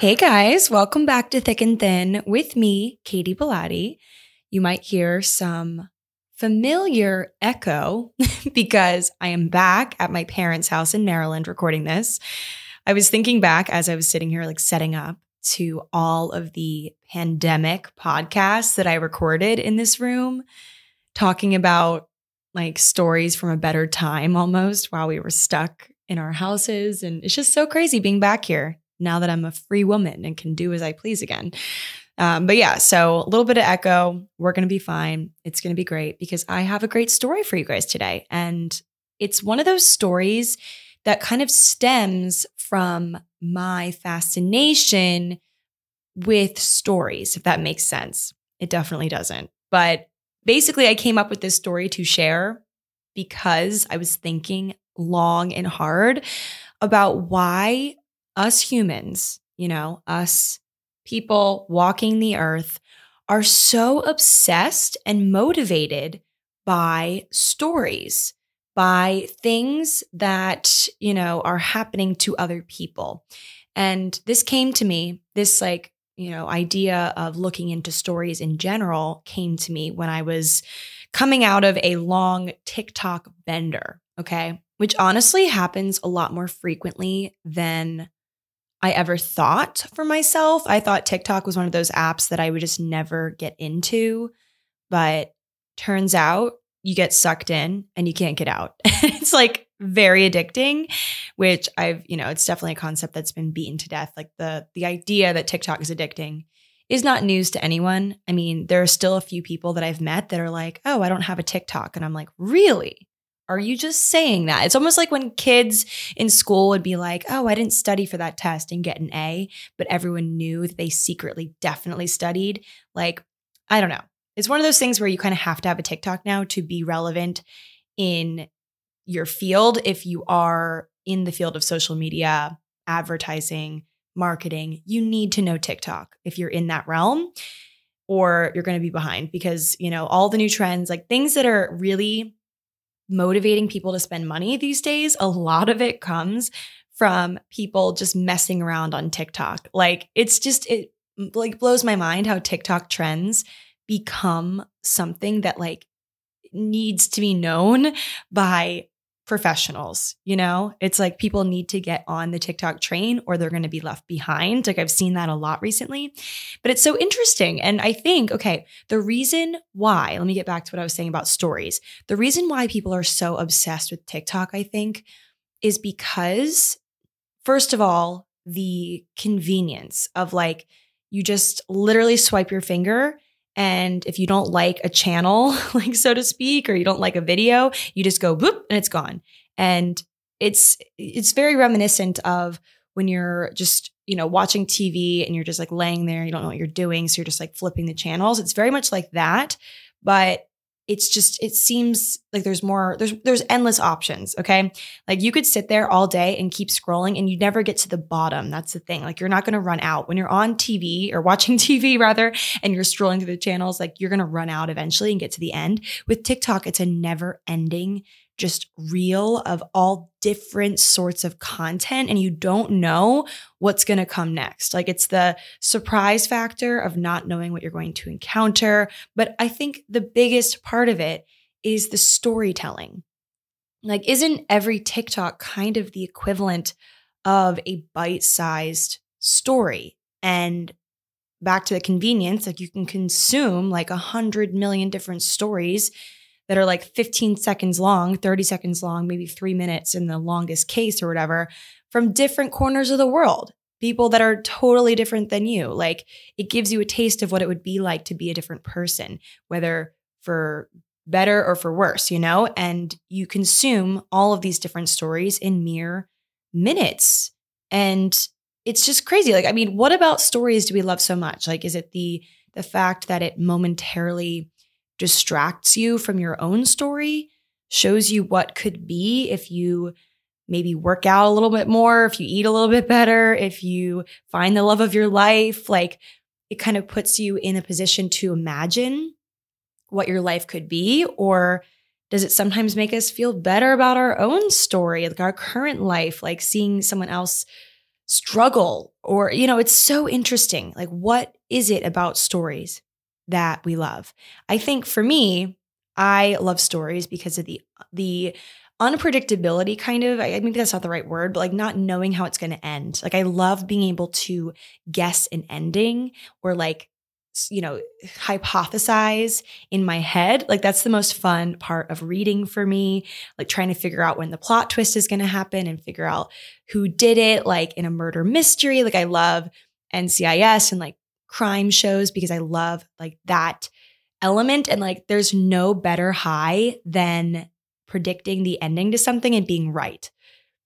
Hey guys, welcome back to Thick and Thin with me, Katy Bellotte. You might hear some familiar echo because I am back at my parents' house in Maryland recording this. I was thinking back as I was sitting here, like setting up to all of the pandemic podcasts that I recorded in this room, talking about like stories from a better time almost while we were stuck in our houses. And it's just so crazy being back here now that I'm a free woman and can do as I please again. Um, but yeah, so a little bit of echo. We're going to be fine. It's going to be great because I have a great story for you guys today. And it's one of those stories that kind of stems from my fascination with stories, if that makes sense. It definitely doesn't. But basically, I came up with this story to share because I was thinking long and hard about why us humans, you know, us people walking the earth, are so obsessed and motivated by stories, by things that, you know, are happening to other people. And this came to me, this like, you know, idea of looking into stories in general came to me when I was coming out of a long TikTok bender, okay? Which honestly happens a lot more frequently than I ever thought for myself. I thought TikTok was one of those apps that I would just never get into, but turns out you get sucked in and you can't get out. it's like very addicting, which I've, you know, it's definitely a concept that's been beaten to death. Like the the idea that TikTok is addicting is not news to anyone. I mean, there are still a few people that I've met that are like, "Oh, I don't have a TikTok." And I'm like, "Really?" Are you just saying that? It's almost like when kids in school would be like, oh, I didn't study for that test and get an A, but everyone knew that they secretly definitely studied. Like, I don't know. It's one of those things where you kind of have to have a TikTok now to be relevant in your field. If you are in the field of social media, advertising, marketing, you need to know TikTok if you're in that realm or you're going to be behind because, you know, all the new trends, like things that are really motivating people to spend money these days, a lot of it comes from people just messing around on TikTok. Like it's just it like blows my mind how TikTok trends become something that like needs to be known by professionals, you know? It's like people need to get on the TikTok train or they're going to be left behind. Like I've seen that a lot recently. But it's so interesting. And I think, okay, the reason why, let me get back to what I was saying about stories. The reason why people are so obsessed with TikTok, I think, is because, first of all, the convenience of like, you just literally swipe your finger and if you don't like a channel, like so to speak, or you don't like a video, you just go boop and it's gone. And it's it's very reminiscent of when you're just, you know, watching TV and you're just like laying there, you don't know what you're doing, so you're just like flipping the channels. It's very much like that, but it's just it seems like there's more there's there's endless options okay? Like you could sit there all day and keep scrolling and you never get to the bottom. That's the thing. Like you're not going to run out. When you're on tv or watching tv rather and you're scrolling through the channels like you're going to run out eventually and get to the end. With tiktok it's a never ending just reel of all different sorts of content and you don't know what's going to come next. Like it's the surprise factor of not knowing what you're going to encounter. But I think the biggest part of it is the storytelling. Like, isn't every TikTok kind of the equivalent of a bite sized story? And back to the convenience, like you can consume like a hundred million different stories that are like 15 seconds long, 30 seconds long, maybe three minutes in the longest case or whatever, from different corners of the world. People that are totally different than you. Like it gives you a taste of what it would be like to be a different person, whether for better or for worse, you know? And you consume all of these different stories in mere minutes. And it's just crazy. Like, I mean, what about stories do we love so much? Like, is it the the fact that it momentarily distracts you from your own story, shows you what could be if you maybe work out a little bit more, if you eat a little bit better, if you find the love of your life, like it kind of puts you in a position to imagine what your life could be or does it sometimes make us feel better about our own story, like our current life, like seeing someone else struggle or you know, it's so interesting. Like what is it about stories that we love. I think for me, I love stories because of the the unpredictability kind of I maybe that's not the right word, but like not knowing how it's going to end. Like I love being able to guess an ending or like you know hypothesize in my head like that's the most fun part of reading for me like trying to figure out when the plot twist is going to happen and figure out who did it like in a murder mystery like i love ncis and like crime shows because I love like that element. And like, there's no better high than predicting the ending to something and being right.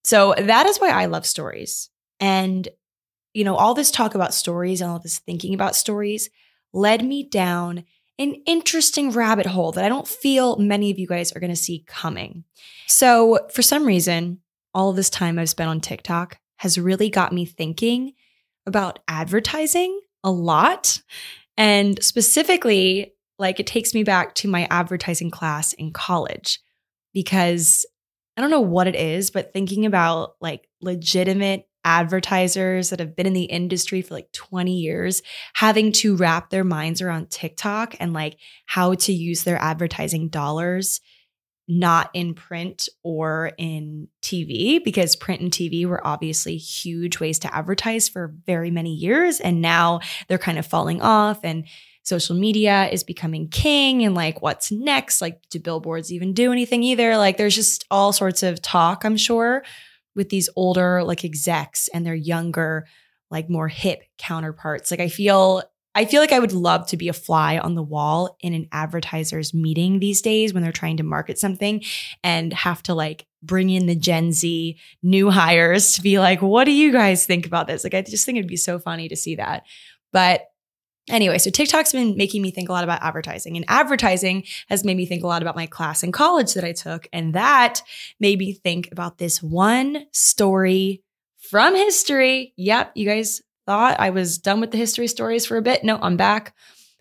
So that is why I love stories. And, you know, all this talk about stories and all this thinking about stories led me down an interesting rabbit hole that I don't feel many of you guys are going to see coming. So, for some reason, all this time I've spent on TikTok has really got me thinking about advertising a lot. And specifically, like it takes me back to my advertising class in college because I don't know what it is, but thinking about like legitimate advertisers that have been in the industry for like 20 years having to wrap their minds around TikTok and like how to use their advertising dollars not in print or in TV because print and TV were obviously huge ways to advertise for very many years. And now they're kind of falling off and social media is becoming king. And like, what's next? Like, do billboards even do anything either? Like, there's just all sorts of talk, I'm sure, with these older like execs and their younger, like more hip counterparts. Like, I feel I feel like I would love to be a fly on the wall in an advertiser's meeting these days when they're trying to market something and have to like bring in the Gen Z new hires to be like, what do you guys think about this? Like, I just think it'd be so funny to see that. But Anyway, so TikTok's been making me think a lot about advertising, and advertising has made me think a lot about my class in college that I took. And that made me think about this one story from history. Yep, you guys thought I was done with the history stories for a bit. No, I'm back.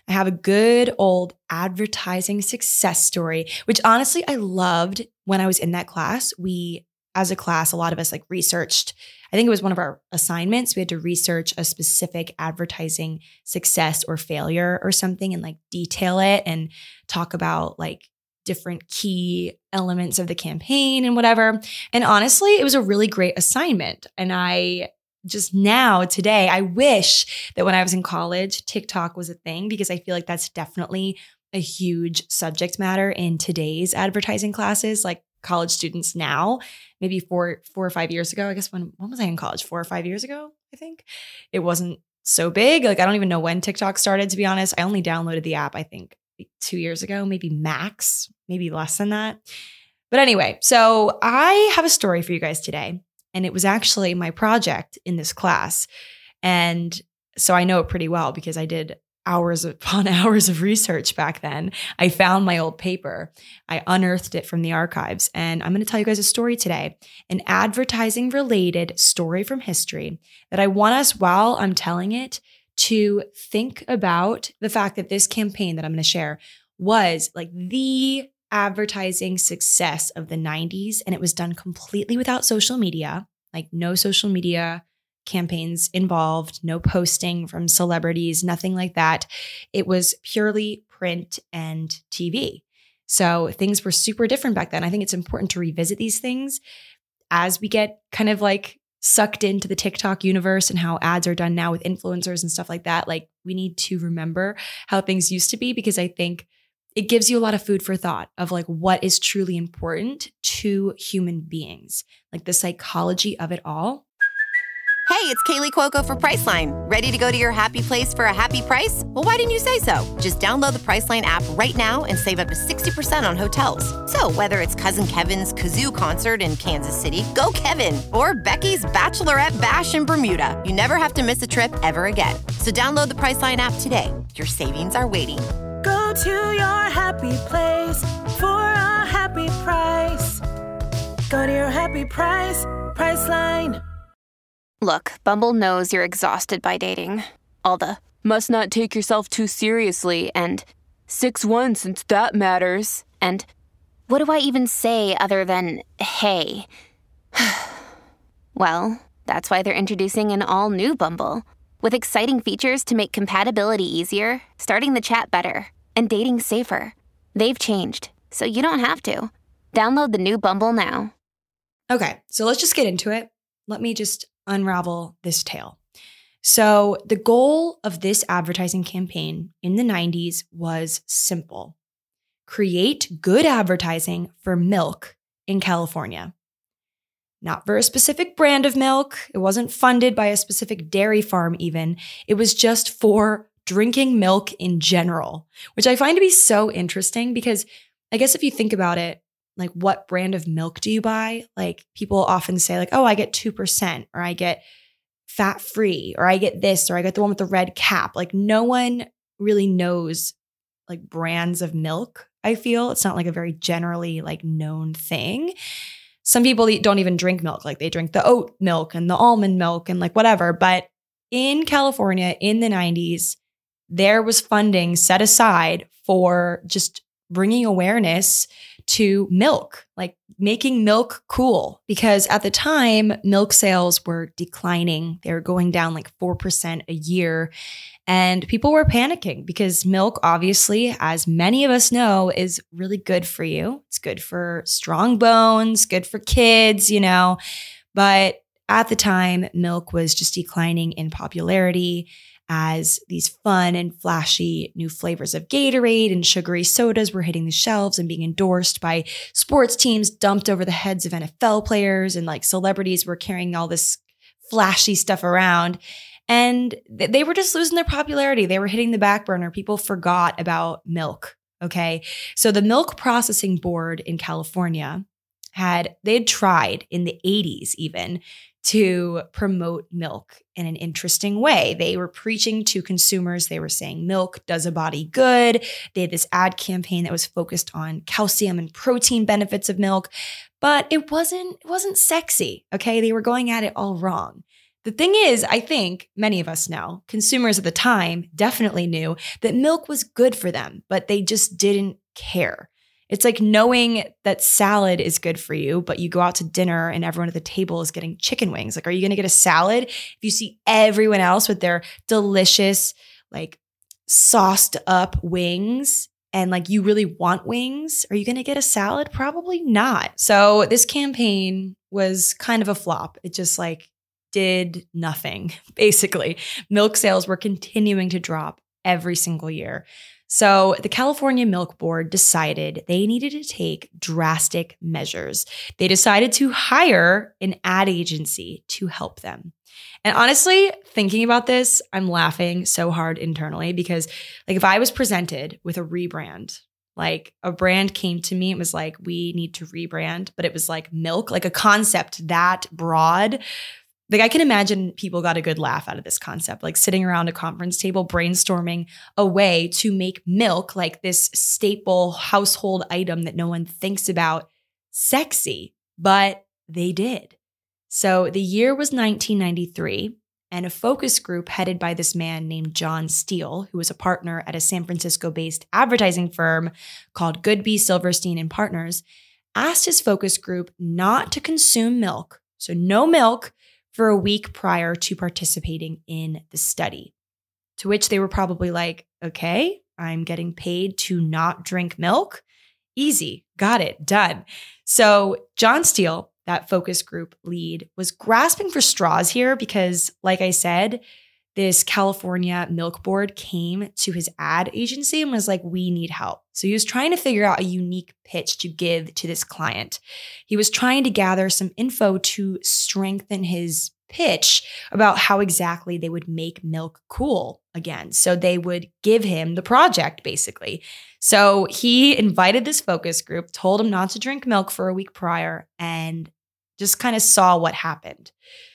I have a good old advertising success story, which honestly I loved when I was in that class. We, as a class, a lot of us like researched, I think it was one of our assignments. We had to research a specific advertising success or failure or something and like detail it and talk about like different key elements of the campaign and whatever. And honestly, it was a really great assignment. And I just now today i wish that when i was in college tiktok was a thing because i feel like that's definitely a huge subject matter in today's advertising classes like college students now. Maybe four four or five years ago i guess when when was i in college? Four or five years ago i think? It wasn't so big. Like i don't even know when tiktok started to be honest. I only downloaded the app i think two years ago maybe max maybe less than that. But anyway so i have a story for you guys today and it was actually my project in this class. And so I know it pretty well because I did hours upon hours of research back then. I found my old paper. I unearthed it from the archives. And I'm going to tell you guys a story today, an advertising related story from history that I want us, while I'm telling it, to think about the fact that this campaign that I'm going to share was like the advertising success of the 90s. And it was done completely without social media, like no social media campaigns involved, no posting from celebrities, nothing like that. It was purely print and TV. So things were super different back then. I think it's important to revisit these things as we get kind of like sucked into the TikTok universe and how ads are done now with influencers and stuff like that. Like we need to remember how things used to be because I think it gives you a lot of food for thought of like what is truly important to human beings, like the psychology of it all. Hey, it's Kaley Cuoco for Priceline. Ready to go to your happy place for a happy price? Well, why didn't you say so? Just download the Priceline app right now and save up to 60% on hotels. So, whether it's Cousin Kevin's Kazoo concert in Kansas City, go Kevin, or Becky's Bachelorette Bash in Bermuda, you never have to miss a trip ever again. So, download the Priceline app today. Your savings are waiting to your happy place for a happy price. Go to your happy price, Priceline. Look, Bumble knows you're exhausted by dating. All the must not take yourself too seriously and 6 1 since that matters. And what do I even say other than hey? well, that's why they're introducing an all new Bumble with exciting features to make compatibility easier, starting the chat better, and dating safer. They've changed, so you don't have to. Download the new Bumble now. Okay, so let's just get into it. Let me just unravel this tale. So, the goal of this advertising campaign in the 90s was simple create good advertising for milk in California not for a specific brand of milk. It wasn't funded by a specific dairy farm, even. It was just for drinking milk in general, which I find to be so interesting because I guess if you think about it, like what brand of milk do you buy? Like people often say, like, oh, I get 2% or I get fat free or I get this or I get the one with the red cap. Like no one really knows like brands of milk. I feel it's not like a very generally like known thing some people don't even drink milk. Like they drink the oat milk and the almond milk and like whatever. But in California in the 90s, there was funding set aside for just bringing awareness to milk, like making milk cool. Because at the time, milk sales were declining. They were going down like 4% a year. And people were panicking because milk, obviously, as many of us know, is really good for you. It's good for strong bones, good for kids, you know. But at the time, milk was just declining in popularity as these fun and flashy new flavors of Gatorade and sugary sodas were hitting the shelves and being endorsed by sports teams dumped over the heads of NFL players and like celebrities were carrying all this flashy stuff around. And they were just losing their popularity. They were hitting the back burner. People forgot about milk. Okay. So the Milk Processing Board in California had, they had tried in the 80s even to promote milk in an interesting way. They were preaching to consumers. They were saying milk does a body good. They had this ad campaign that was focused on calcium and protein benefits of milk, but it wasn't it wasn't sexy, okay? They were going at it all wrong. The thing is, I think many of us know, consumers at the time definitely knew that milk was good for them, but they just didn't care. It's like knowing that salad is good for you, but you go out to dinner and everyone at the table is getting chicken wings. Like, are you going to get a salad if you see everyone else with their delicious, like sauced up wings? And like you really want wings, are you going to get a salad? Probably not. So, this campaign was kind of a flop. It just like did nothing, basically. Milk sales were continuing to drop every single year. So the California Milk Board decided they needed to take drastic measures. They decided to hire an ad agency to help them. And honestly, thinking about this, I'm laughing so hard internally because, like, if I was presented with a rebrand, like a brand came to me, it was like, we need to rebrand, but it was like milk, like a concept that broad like I can imagine people got a good laugh out of this concept, like sitting around a conference table brainstorming a way to make milk like this staple household item that no one thinks about sexy, but they did. So the year was 1993, and a focus group headed by this man named Jon Steel, who was a partner at a San Francisco-based advertising firm called Goodby Silverstein and Partners, asked his focus group not to consume milk, so no milk for a week prior to participating in the study. To which they were probably like, okay, I'm getting paid to not drink milk. Easy, got it, done. So, Jon Steel, that focus group lead, was grasping for straws here because, like I said, this California Milk Board came to his ad agency and was like, We need help. So he was trying to figure out a unique pitch to give to this client. He was trying to gather some info to strengthen his pitch about how exactly they would make milk cool again. So they would give him the project basically. So he invited this focus group, told him not to drink milk for a week prior, and just kind of saw what happened.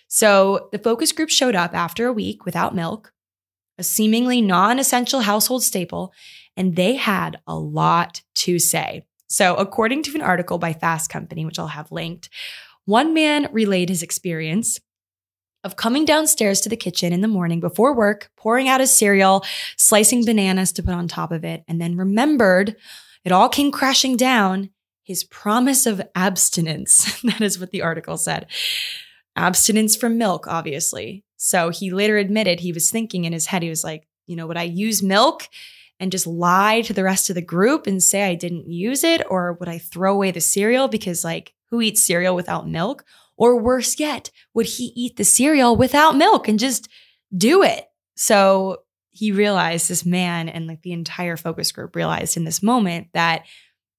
So the focus group showed up after a week without milk, a seemingly non essential household staple, and they had a lot to say. So, according to an article by Fast Company, which I'll have linked, one man relayed his experience of coming downstairs to the kitchen in the morning before work, pouring out his cereal, slicing bananas to put on top of it, and then remembered it all came crashing down his promise of abstinence. that is what the article said abstinence from milk, obviously. So he later admitted he was thinking in his head, he was like, you know, would I use milk and just lie to the rest of the group and say I didn't use it? Or would I throw away the cereal because, like, who eats cereal without milk? Or worse yet, would he eat the cereal without milk and just do it? So he realized, this man and like the entire focus group realized in this moment that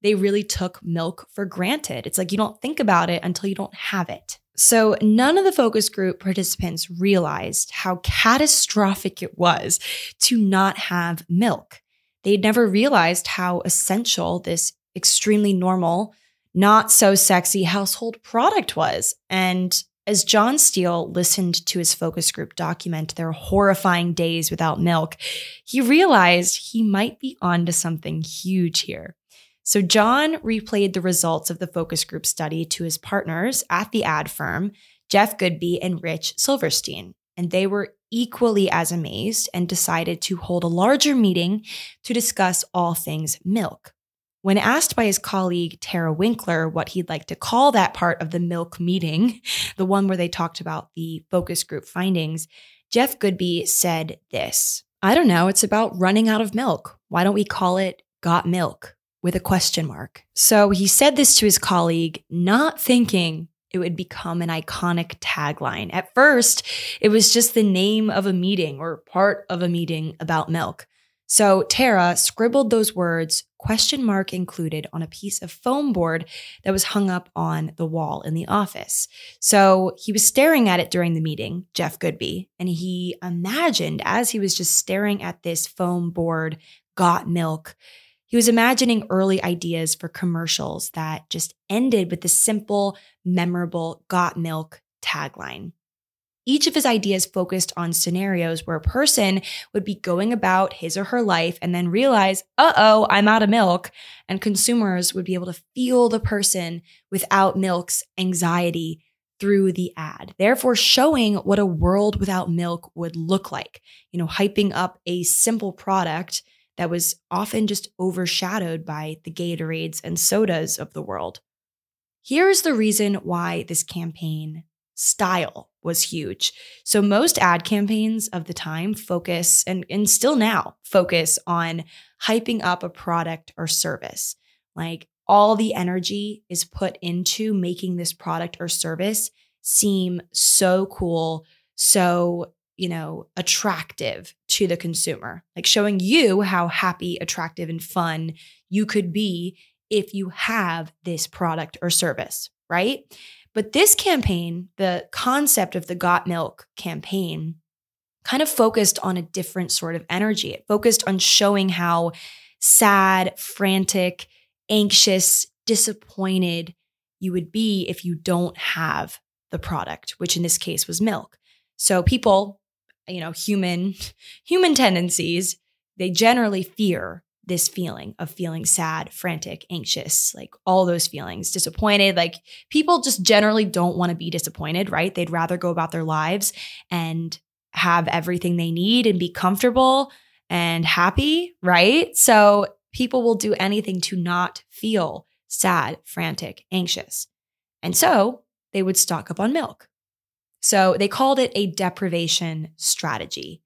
they really took milk for granted. It's like you don't think about it until you don't have it. So, none of the focus group participants realized how catastrophic it was to not have milk. They'd never realized how essential this extremely normal, not so sexy household product was. And as Jon Steel listened to his focus group document their horrifying days without milk, he realized he might be onto something huge here. So Jon replayed the results of the focus group study to his partners at the ad firm, Jeff Goodby and Rich Silverstein, and they were equally as amazed and decided to hold a larger meeting to discuss all things milk. When asked by his colleague Tara Winkler what he'd like to call that part of the milk meeting, the one where they talked about the focus group findings, Jeff Goodby said this I don't know, it's about running out of milk. Why don't we call it Got Milk? With a question mark. So he said this to his colleague, not thinking it would become an iconic tagline. At first, it was just the name of a meeting or part of a meeting about milk. So Tara scribbled those words, question mark included, on a piece of foam board that was hung up on the wall in the office. So he was staring at it during the meeting, Jeff Goodby, and he imagined as he was just staring at this foam board, got milk, he was imagining early ideas for commercials that just ended with the simple, memorable got milk tagline. Each of his ideas focused on scenarios where a person would be going about his or her life and then realize, uh oh, I'm out of milk. And consumers would be able to feel the person without milk's anxiety through the ad, therefore showing what a world without milk would look like. You know, hyping up a simple product that was often just overshadowed by the Gatorades and sodas of the world. Here's the reason why this campaign style was huge. So most ad campaigns of the time focus and, and still now focus on hyping up a product or service. Like all the energy is put into making this product or service seem so cool, so you know, attractive to the consumer, like showing you how happy, attractive, and fun you could be if you have this product or service, right? But this campaign, the concept of the Got Milk campaign, kind of focused on a different sort of energy. It focused on showing how sad, frantic, anxious, disappointed you would be if you don't have the product, which in this case was milk. So people, you know, human human tendencies, they generally fear this feeling of feeling sad, frantic, anxious, like all those feelings, disappointed. Like people just generally don't want to be disappointed, right? They'd rather go about their lives and have everything they need and be comfortable and happy, right? So people will do anything to not feel sad, frantic, anxious. And so they would stock up on milk. So they called it a deprivation strategy.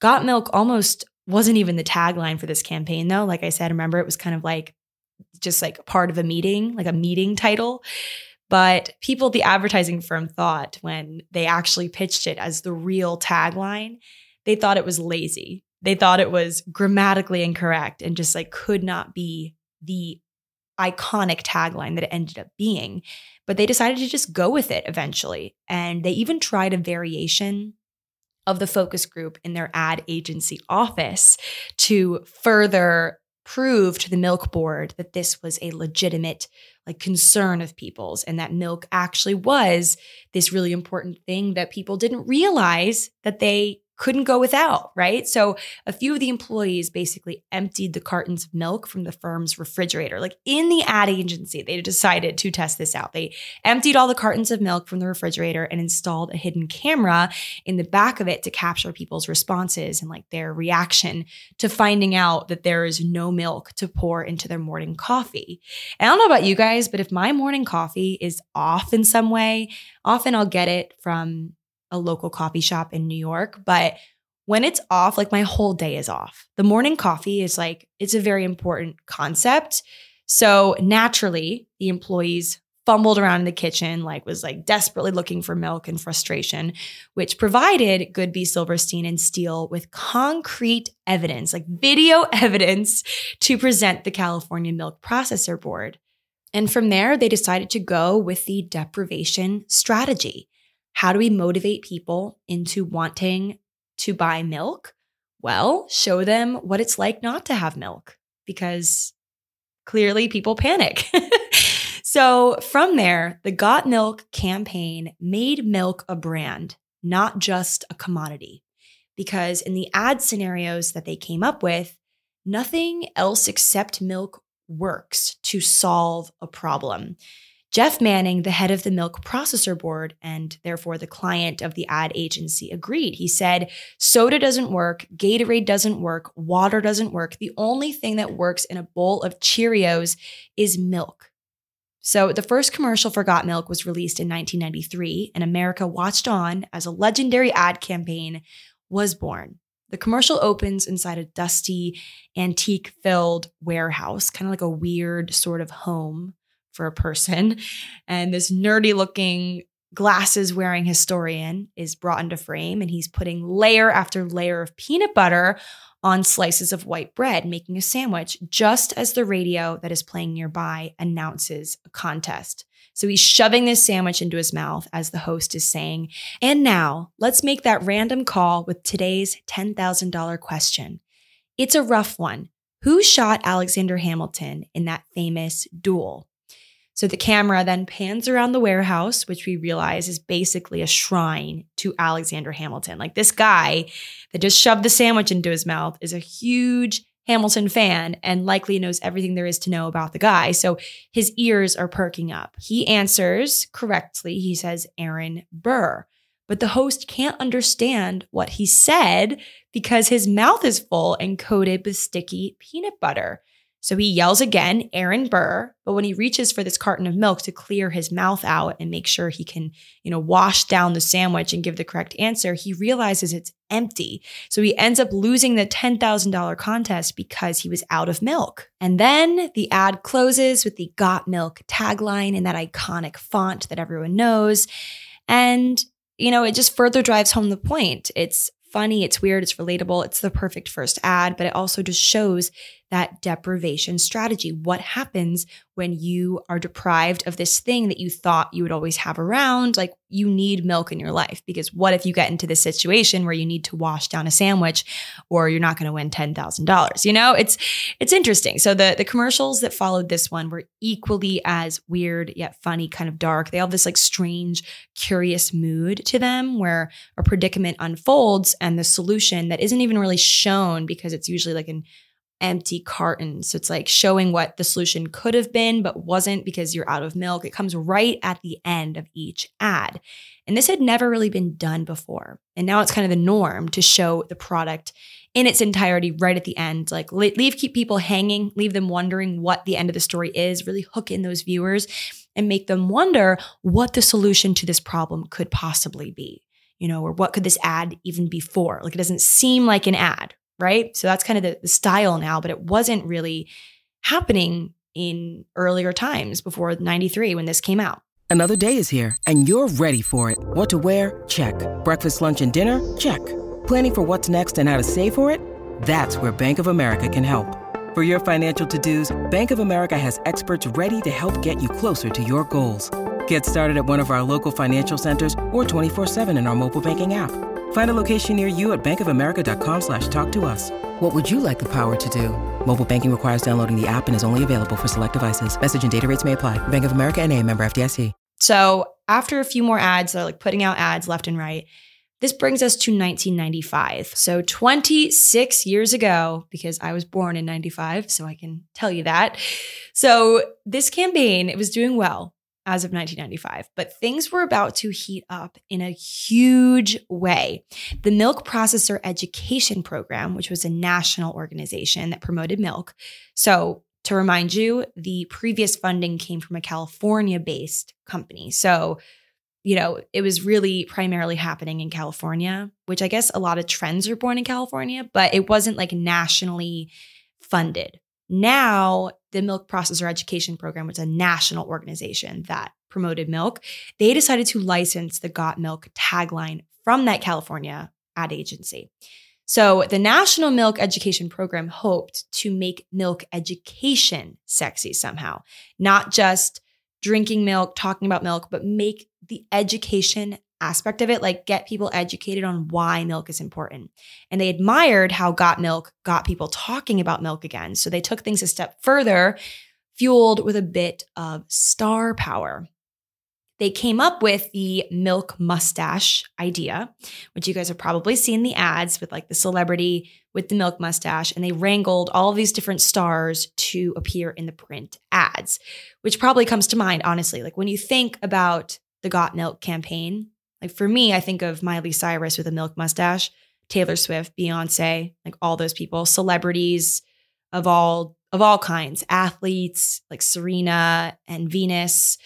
Got milk almost wasn't even the tagline for this campaign, though. Like I said, remember it was kind of like just like part of a meeting, like a meeting title. But people, at the advertising firm thought when they actually pitched it as the real tagline, they thought it was lazy. They thought it was grammatically incorrect and just like could not be the iconic tagline that it ended up being. But they decided to just go with it eventually. And they even tried a variation of the focus group in their ad agency office to further prove to the milk board that this was a legitimate like concern of people's and that milk actually was this really important thing that people didn't realize that they couldn't go without, right? So a few of the employees basically emptied the cartons of milk from the firm's refrigerator. Like in the ad agency, they decided to test this out. They emptied all the cartons of milk from the refrigerator and installed a hidden camera in the back of it to capture people's responses and like their reaction to finding out that there is no milk to pour into their morning coffee. And I don't know about you guys, but if my morning coffee is off in some way, often I'll get it from a local coffee shop in New York, but when it's off, like my whole day is off. The morning coffee is like, it's a very important concept. So naturally, the employees fumbled around in the kitchen, like was like desperately looking for milk and frustration, which provided Goodby Silverstein and Steel with concrete evidence, like video evidence to present the California Milk Processor Board. And from there, they decided to go with the deprivation strategy. How do we motivate people into wanting to buy milk? Well, show them what it's like not to have milk because clearly people panic. so, from there, the Got Milk campaign made milk a brand, not just a commodity. Because in the ad scenarios that they came up with, nothing else except milk works to solve a problem. Jeff Manning, the head of the milk processor board and therefore the client of the ad agency, agreed. He said, Soda doesn't work, Gatorade doesn't work, water doesn't work. The only thing that works in a bowl of Cheerios is milk. So, the first commercial for Got Milk was released in 1993, and America watched on as a legendary ad campaign was born. The commercial opens inside a dusty, antique filled warehouse, kind of like a weird sort of home for a person. And this nerdy looking glasses wearing historian is brought into frame and he's putting layer after layer of peanut butter on slices of white bread, making a sandwich just as the radio that is playing nearby announces a contest. So he's shoving this sandwich into his mouth as the host is saying, And now let's make that random call with today's $10,000 question. It's a rough one. Who shot Alexander Hamilton in that famous duel? So the camera then pans around the warehouse, which we realize is basically a shrine to Alexander Hamilton. Like this guy that just shoved the sandwich into his mouth is a huge Hamilton fan and likely knows everything there is to know about the guy. So his ears are perking up. He answers correctly. He says Aaron Burr. But the host can't understand what he said because his mouth is full and coated with sticky peanut butter. So he yells again, Aaron Burr. But when he reaches for this carton of milk to clear his mouth out and make sure he can, you know, wash down the sandwich and give the correct answer, he realizes it's empty. So he ends up losing the $10,000 contest because he was out of milk. And then the ad closes with the Got Milk tagline in that iconic font that everyone knows. And, you know, it just further drives home the point. It's funny, it's weird, it's relatable, it's the perfect first ad, but it also just shows that deprivation strategy. What happens when you are deprived of this thing that you thought you would always have around? Like you need milk in your life because what if you get into this situation where you need to wash down a sandwich or you're not going to win $10,000? You know, it's it's interesting. So the the commercials that followed this one were equally as weird yet funny, kind of dark. They have this like strange, curious mood to them where a predicament unfolds and the solution that isn't even really shown because it's usually like an empty carton. So it's like showing what the solution could have been, but wasn't because you're out of milk. It comes right at the end of each ad. And this had never really been done before. And now it's kind of the norm to show the product in its entirety right at the end. Like leave keep people hanging, leave them wondering what the end of the story is, really hook in those viewers and make them wonder what the solution to this problem could possibly be. You know, or what could this ad even be for? Like it doesn't seem like an ad, right? So that's kind of the, the style now, but it wasn't really happening in earlier times before 93 when this came out. Another day is here and you're ready for it. What to wear? Check. Breakfast, lunch, and dinner? Check. Planning for what's next and how to save for it? That's where Bank of America can help. For your financial to-dos, Bank of America has experts ready to help get you closer to your goals. Get started at one of our local financial centers or 24-7 in our mobile banking app. Find a location near you at bankofamerica.com slash talk to us. What would you like the power to do? Mobile banking requires downloading the app and is only available for select devices. Message and data rates may apply. Bank of America and a member FDIC. So after a few more ads, they're like putting out ads left and right. This brings us to 1995. So 26 years ago, because I was born in 95, so I can tell you that. So this campaign, it was doing well as of 1995, but things were about to heat up in a huge way. The Milk Processor Education Program, which was a national organization that promoted milk. So, to remind you, the previous funding came from a California based company. So, you know, it was really primarily happening in California, which I guess a lot of trends are born in California, but it wasn't like nationally funded. Now, the Milk Processor Education Program was a national organization that promoted milk. They decided to license the Got Milk tagline from that California ad agency. So, the National Milk Education Program hoped to make milk education sexy somehow, not just drinking milk, talking about milk, but make the education aspect of it, like get people educated on why milk is important. And they admired how Got Milk got people talking about milk again. So they took things a step further, fueled with a bit of star power. They came up with the milk mustache idea, which you guys have probably seen the ads with like the celebrity with the milk mustache, and they wrangled all these different stars to appear in the print ads, which probably comes to mind, honestly. Like when you think about the Got Milk campaign, like for me, I think of Miley Cyrus with a milk mustache, Taylor Swift, Beyonce, like all those people, celebrities of all of all kinds, athletes like Serena and Venus.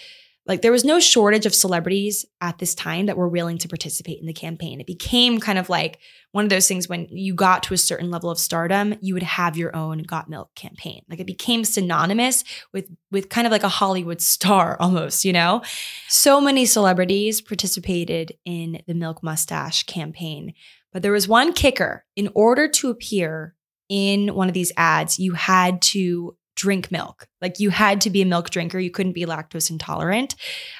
Like there was no shortage of celebrities at this time that were willing to participate in the campaign. It became kind of like one of those things when you got to a certain level of stardom, you would have your own Got Milk campaign. Like it became synonymous with with kind of like a Hollywood star almost, you know? So many celebrities participated in the Milk Mustache campaign. But there was one kicker. In order to appear in one of these ads, you had to drink milk. Like you had to be a milk drinker. You couldn't be lactose intolerant.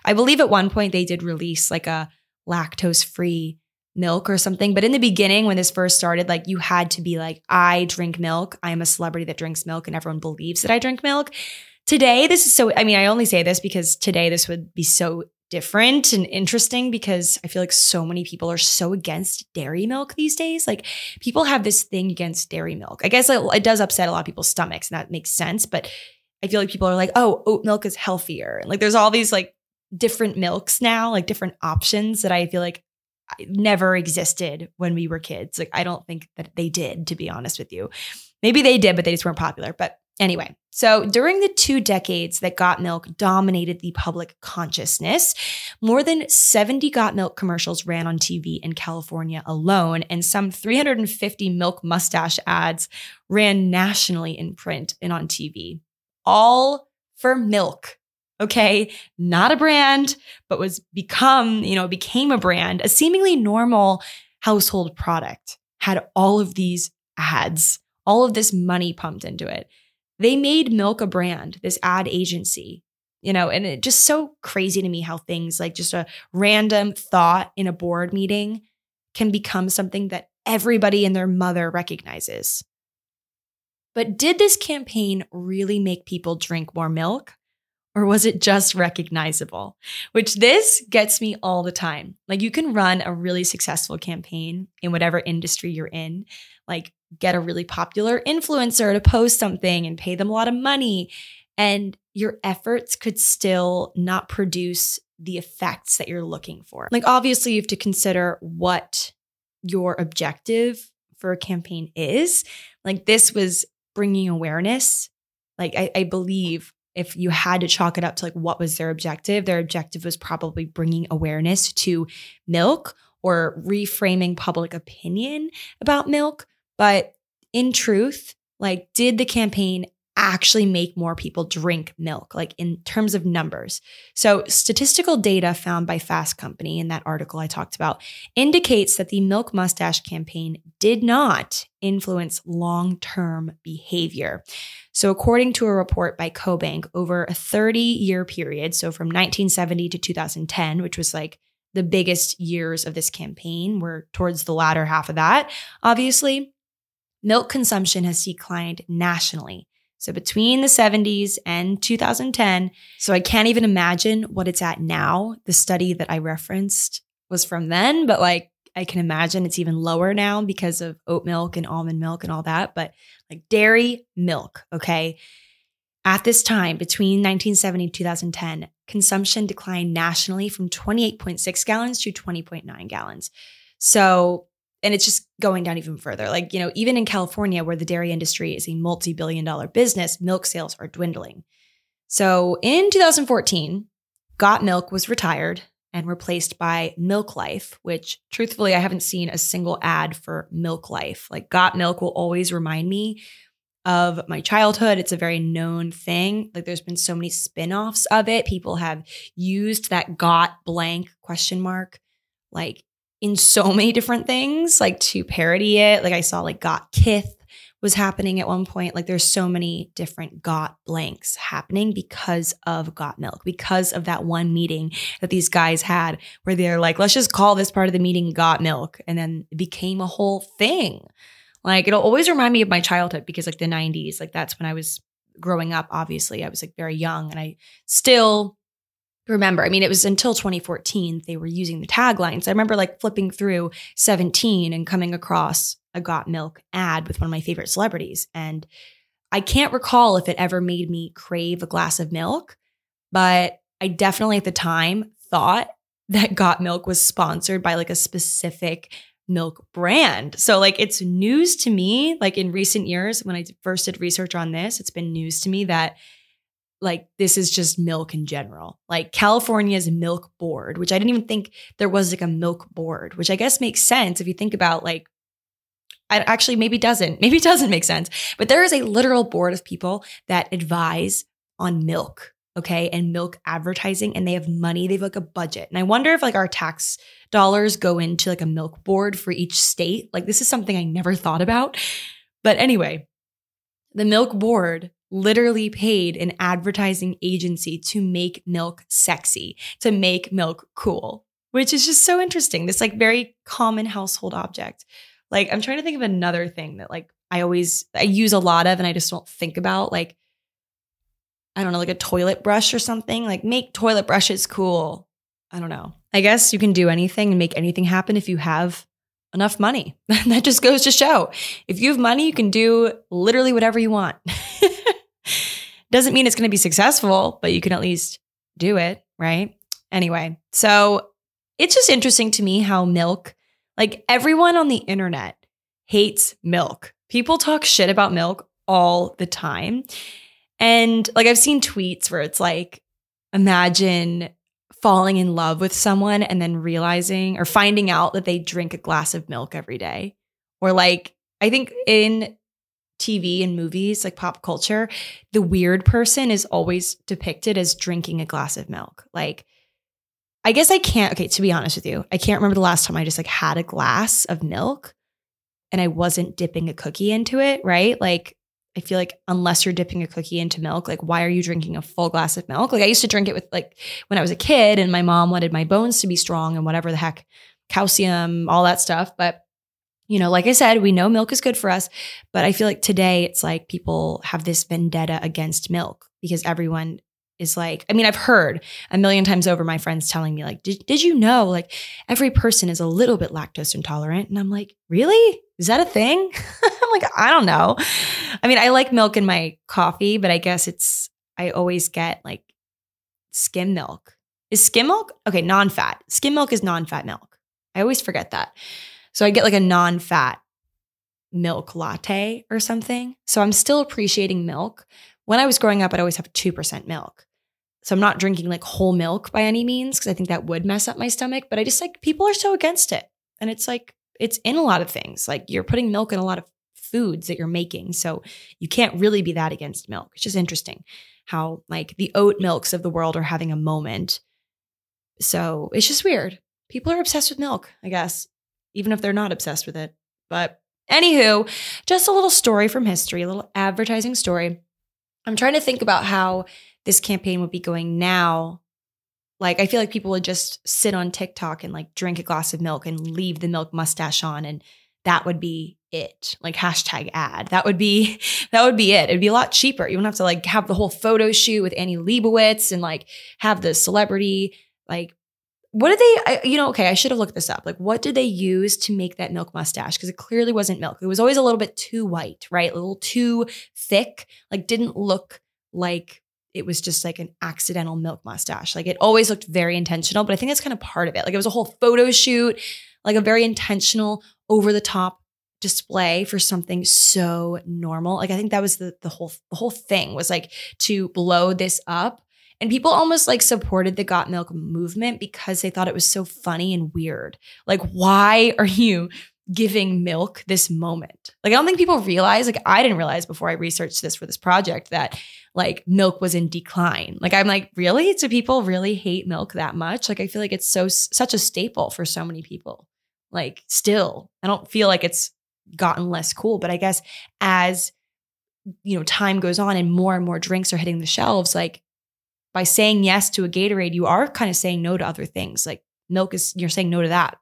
I believe at one point they did release like a lactose free milk or something. But in the beginning, when this first started, like you had to be like, I drink milk. I am a celebrity that drinks milk and everyone believes that I drink milk. Today, this is so, I mean, I only say this because today this would be so different and interesting because I feel like so many people are so against dairy milk these days. Like people have this thing against dairy milk. I guess it, it, does upset a lot of people's stomachs and that makes sense, but I feel like people are like, "Oh, oat milk is healthier." Like there's all these like different milks now, like different options that I feel like uh, never existed when we were kids. Like I don't think that they did to be honest with you. Maybe they did, but they just weren't popular. But Anyway, so during the two decades that Got Milk dominated the public consciousness, more than 70 Got Milk commercials ran on TV in California alone, and some 350 milk mustache ads ran nationally in print and on TV. All for milk. Okay, not a brand, but was become, you know, became a brand, a seemingly normal household product, had all of these ads all of this money pumped into it. They made Milk a brand, this ad agency, you know, and it just so crazy to me how things like just a random thought in a board meeting can become something that everybody and their mother recognizes. But did this campaign really make people drink more milk? Or was it just recognizable? Which this gets me all the time. Like, you can run a really successful campaign in whatever industry you're in, like, get a really popular influencer to post something and pay them a lot of money. And your efforts could still not produce the effects that you're looking for. Like, obviously, you have to consider what your objective for a campaign is. Like, this was bringing awareness. Like, I, I believe if you had to chalk it up to like what was their objective, their objective was probably bringing awareness to milk or reframing public opinion about milk. But in truth, like, did the campaign actually make more people drink milk, like in terms of numbers. So, statistical data found by Fast Company in that article I talked about indicates that the Milk Mustache campaign did not influence long term behavior. So, according to a report by CoBank, over a 30 year period, so from 1970 to 2010, which was like the biggest years of this campaign, we're towards the latter half of that, obviously. Milk consumption has declined nationally so between the 70s and 2010. So I can't even imagine what it's at now. The study that I referenced was from then, but like I can imagine it's even lower now because of oat milk and almond milk and all that. But like dairy milk, okay? At this time, between 1970 and 2010, consumption declined nationally from 28.6 gallons to 20.9 gallons. So and it's just going down even further. Like, you know, even in California, where the dairy industry is a multi billion dollar business, milk sales are dwindling. So in 2014, Got Milk was retired and replaced by Milk Life, which truthfully, I haven't seen a single ad for Milk Life. Like, Got Milk will always remind me of my childhood. It's a very known thing. Like, there's been so many spin offs of it. People have used that Got blank question mark like in so many different things, like to parody it. Like I saw like Got Kith was happening at one point. Like there's so many different got blanks happening because of got milk, because of that one meeting that these guys had where they're like, let's just call this part of the meeting got milk. And then it became a whole thing. Like it'll always remind me of my childhood because like the 90s, like that's when I was growing up. Obviously, I was like very young and I still remember. I mean, it was until 2014 they were using the taglines. I remember like flipping through 17 and coming across a Got Milk ad with one of my favorite celebrities. And I can't recall if it ever made me crave a glass of milk, but I definitely at the time thought that Got Milk was sponsored by like a specific milk brand. So like it's news to me like in recent years when I first did research on this, it's been news to me that like this is just milk in general. Like California's milk board, which I didn't even think there was like a milk board, which I guess makes sense if you think about like I actually maybe doesn't. Maybe it doesn't make sense. But there is a literal board of people that advise on milk, okay, and milk advertising and they have money, they have like a budget. And I wonder if like our tax dollars go into like a milk board for each state. Like this is something I never thought about. But anyway, the milk board literally paid an advertising agency to make milk sexy, to make milk cool, which is just so interesting. This like very common household object. Like I'm trying to think of another thing that like I always I use a lot of and I just don't think about like I don't know like a toilet brush or something. Like make toilet brushes cool. I don't know. I guess you can do anything and make anything happen if you have enough money. that just goes to show. If you have money, you can do literally whatever you want. Doesn't mean it's going to be successful, but you can at least do it, right? Anyway, so it's just interesting to me how milk, like everyone on the internet hates milk. People talk shit about milk all the time. And like I've seen tweets where it's like, imagine falling in love with someone and then realizing or finding out that they drink a glass of milk every day. Or like, I think in TV and movies, like pop culture, the weird person is always depicted as drinking a glass of milk. Like, I guess I can't, okay, to be honest with you, I can't remember the last time I just like had a glass of milk. and I wasn't dipping a cookie into it, right? Like I feel like unless you're dipping a cookie into milk, like why are you drinking a full glass of milk? Like I used to drink it with like when I was a kid and my mom wanted my bones to be strong and whatever the heck, calcium, all that stuff. But you know, like I said, we know milk is good for us, but I feel like today it's like people have this vendetta against milk because everyone is like, I mean, I've heard a million times over my friends telling me, like, did, did you know, like, every person is a little bit lactose intolerant? And I'm like, really? Is that a thing? I'm like, I don't know. I mean, I like milk in my coffee, but I guess it's, I always get like skim milk. Is skim milk? Okay, non fat. Skim milk is non fat milk. I always forget that. So I get like a non fat milk latte or something. So I'm still appreciating milk. When I was growing up, I'd always have 2% milk. So I'm not drinking like whole milk by any means because I think that would mess up my stomach. But I just like people are so against it. And it's like, it's in a lot of things. Like you're putting milk in a lot of foods that you're making. So you can't really be that against milk. It's just interesting how like the oat milks of the world are having a moment. So it's just weird. People are obsessed with milk, I guess, even if they're not obsessed with it. But anywho, just a little story from history, a little advertising story. I'm trying to think about how this campaign would be going now. Like, I feel like people would just sit on TikTok and like drink a glass of milk and leave the milk mustache on, and that would be it. Like hashtag ad. That would be that would be it. It'd be a lot cheaper. You wouldn't have to like have the whole photo shoot with Annie Leibovitz and like have the celebrity like what did they you know okay i should have looked this up like what did they use to make that milk mustache because it clearly wasn't milk it was always a little bit too white right a little too thick like didn't look like it was just like an accidental milk mustache. Like it always looked very intentional, but I think that's kind of part of it. Like it was a whole photo shoot, like a very intentional, over the top display for something so normal. Like I think that was the the whole the whole thing was like to blow this up. And people almost like supported the Got Milk movement because they thought it was so funny and weird. Like, why are you giving milk this moment. Like I don't think people realize, like I didn't realize before I researched this for this project that like milk was in decline. Like I'm like, really? Do people really hate milk that much? Like I feel like it's so such a staple for so many people. Like still, I don't feel like it's gotten less cool, but I guess as you know, time goes on and more and more drinks are hitting the shelves, like by saying yes to a Gatorade, you are kind of saying no to other things. Like milk is you're saying no to that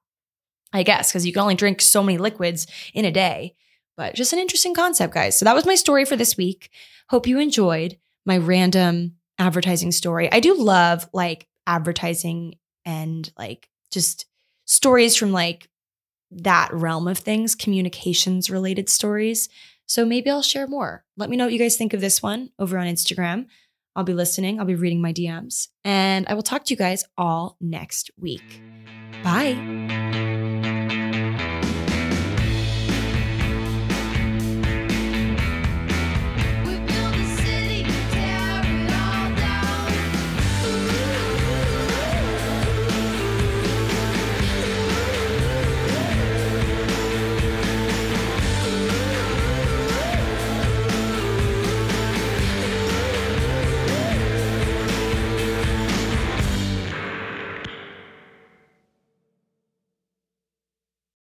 I guess, because you can only drink so many liquids in a day. But just an interesting concept, guys. So that was my story for this week. Hope you enjoyed my random advertising story. I do love like advertising and like just stories from like that realm of things, communications related stories. So maybe I'll share more. Let me know what you guys think of this one over on Instagram. I'll be listening, I'll be reading my DMs, and I will talk to you guys all next week. Bye.